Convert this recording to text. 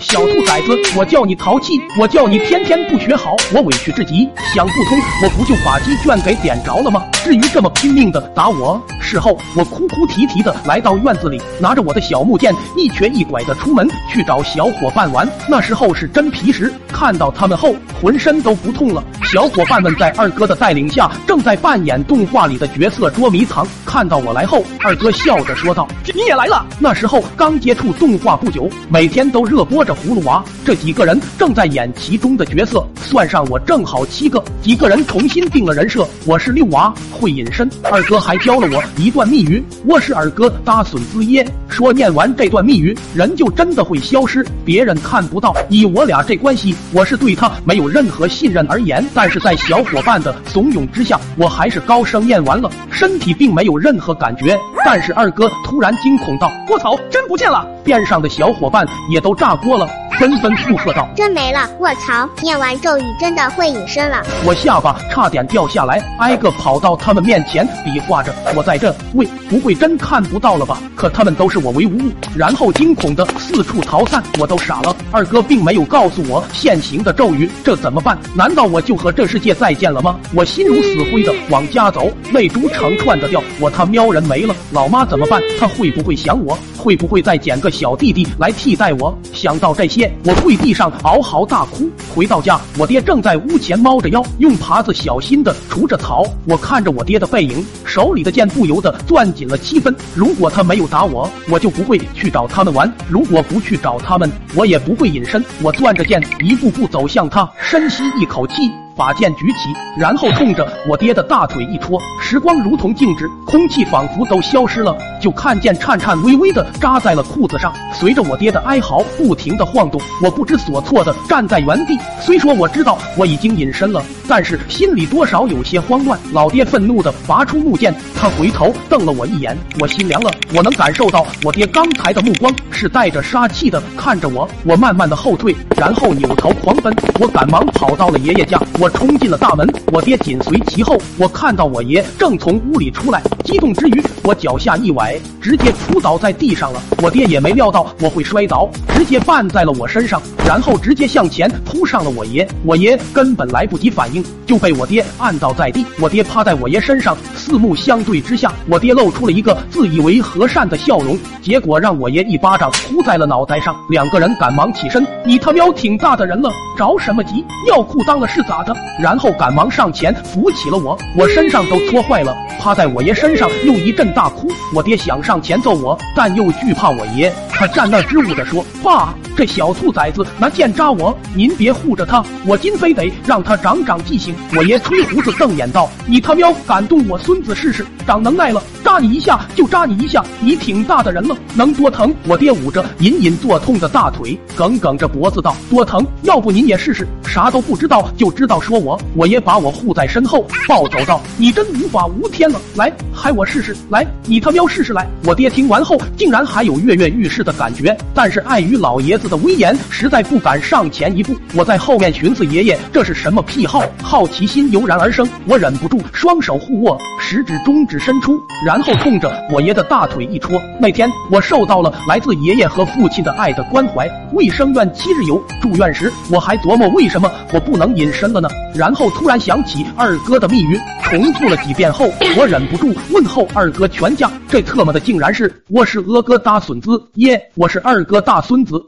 小兔崽子，我叫你淘气，我叫你天天不学好，我委屈至极，想不通，我不就把鸡圈给点着了吗？至于这么拼命的打我，事后我哭哭啼啼的来到院子里，拿着我的小木剑，一瘸一拐的出门去找小伙伴玩。那时候是真皮实，看到他们后，浑身都不痛了。小伙伴们在二哥的带领下，正在扮演动画里的角色捉迷藏。看到我来后，二哥笑着说道：“你也来了。”那时候刚接触动画不久，每天都热播着《葫芦娃》，这几个人正在演其中的角色，算上我正好七个。几个人重新定了人设，我是六娃，会隐身。二哥还教了我一段密语，我是二哥大孙子耶。说念完这段密语，人就真的会消失，别人看不到。以我俩这关系，我是对他没有任何信任而言。但是在小伙伴的怂恿之下，我还是高声念完了，身体并没有任何感觉。但是二哥突然惊恐道：“我操，真不见了！”边上的小伙伴也都炸锅了。纷纷附和道：“真没了！卧槽，念完咒语真的会隐身了！”我下巴差点掉下来，挨个跑到他们面前比划着：“我在这，喂，不会真看不到了吧？”可他们都视我为无物，然后惊恐的四处逃散。我都傻了，二哥并没有告诉我现行的咒语，这怎么办？难道我就和这世界再见了吗？我心如死灰的往家走，泪珠成串的掉。我他喵人没了，老妈怎么办？她会不会想我？会不会再捡个小弟弟来替代我？想到这些。我跪地上嗷嚎大哭。回到家，我爹正在屋前猫着腰，用耙子小心的除着草。我看着我爹的背影，手里的剑不由得攥紧了七分。如果他没有打我，我就不会去找他们玩；如果不去找他们，我也不会隐身。我攥着剑，一步步走向他，深吸一口气。把剑举起，然后冲着我爹的大腿一戳，时光如同静止，空气仿佛都消失了，就看见颤颤巍巍的扎在了裤子上，随着我爹的哀嚎不停的晃动，我不知所措的站在原地。虽说我知道我已经隐身了，但是心里多少有些慌乱。老爹愤怒的拔出木剑，他回头瞪了我一眼，我心凉了。我能感受到我爹刚才的目光是带着杀气的看着我，我慢慢的后退，然后扭头狂奔。我赶忙跑到了爷爷家，我。冲进了大门，我爹紧随其后。我看到我爷正从屋里出来，激动之余，我脚下一崴，直接扑倒在地上了。我爹也没料到我会摔倒，直接绊在了我身上，然后直接向前扑上了我爷。我爷根本来不及反应，就被我爹按倒在地。我爹趴在我爷身上，四目相对之下，我爹露出了一个自以为和善的笑容，结果让我爷一巴掌呼在了脑袋上。两个人赶忙起身，你他喵挺大的人了，着什么急？尿裤裆了是咋的？然后赶忙上前扶起了我，我身上都搓坏了，趴在我爷身上又一阵大哭。我爹想上前揍我，但又惧怕我爷，他站那支吾的说：“爸，这小兔崽子拿剑扎我，您别护着他，我今非得让他长长记性。”我爷吹胡子瞪眼道：“你他喵敢动我孙子试试，长能耐了，扎你一下就扎你一下，你挺大的人了，能多疼？”我爹捂着隐隐作痛的大腿，梗梗着脖子道：“多疼？要不您也试试？啥都不知道就知道说。”我我爷把我护在身后，暴走道：“你真无法无天了！来，害我试试！来，你他喵试试来！”我爹听完后，竟然还有跃跃欲试的的感觉，但是碍于老爷子的威严，实在不敢上前一步。我在后面寻思，爷爷这是什么癖好？好奇心油然而生，我忍不住双手互握，食指、中指伸出，然后冲着我爷的大腿一戳。那天我受到了来自爷爷和父亲的爱的关怀。卫生院七日游住院时，我还琢磨为什么我不能隐身了呢？然后突然想起二哥的密语，重复了几遍后，我忍不住问候二哥全家。这特么的竟然是我是二哥大孙子耶，我是二哥大孙子。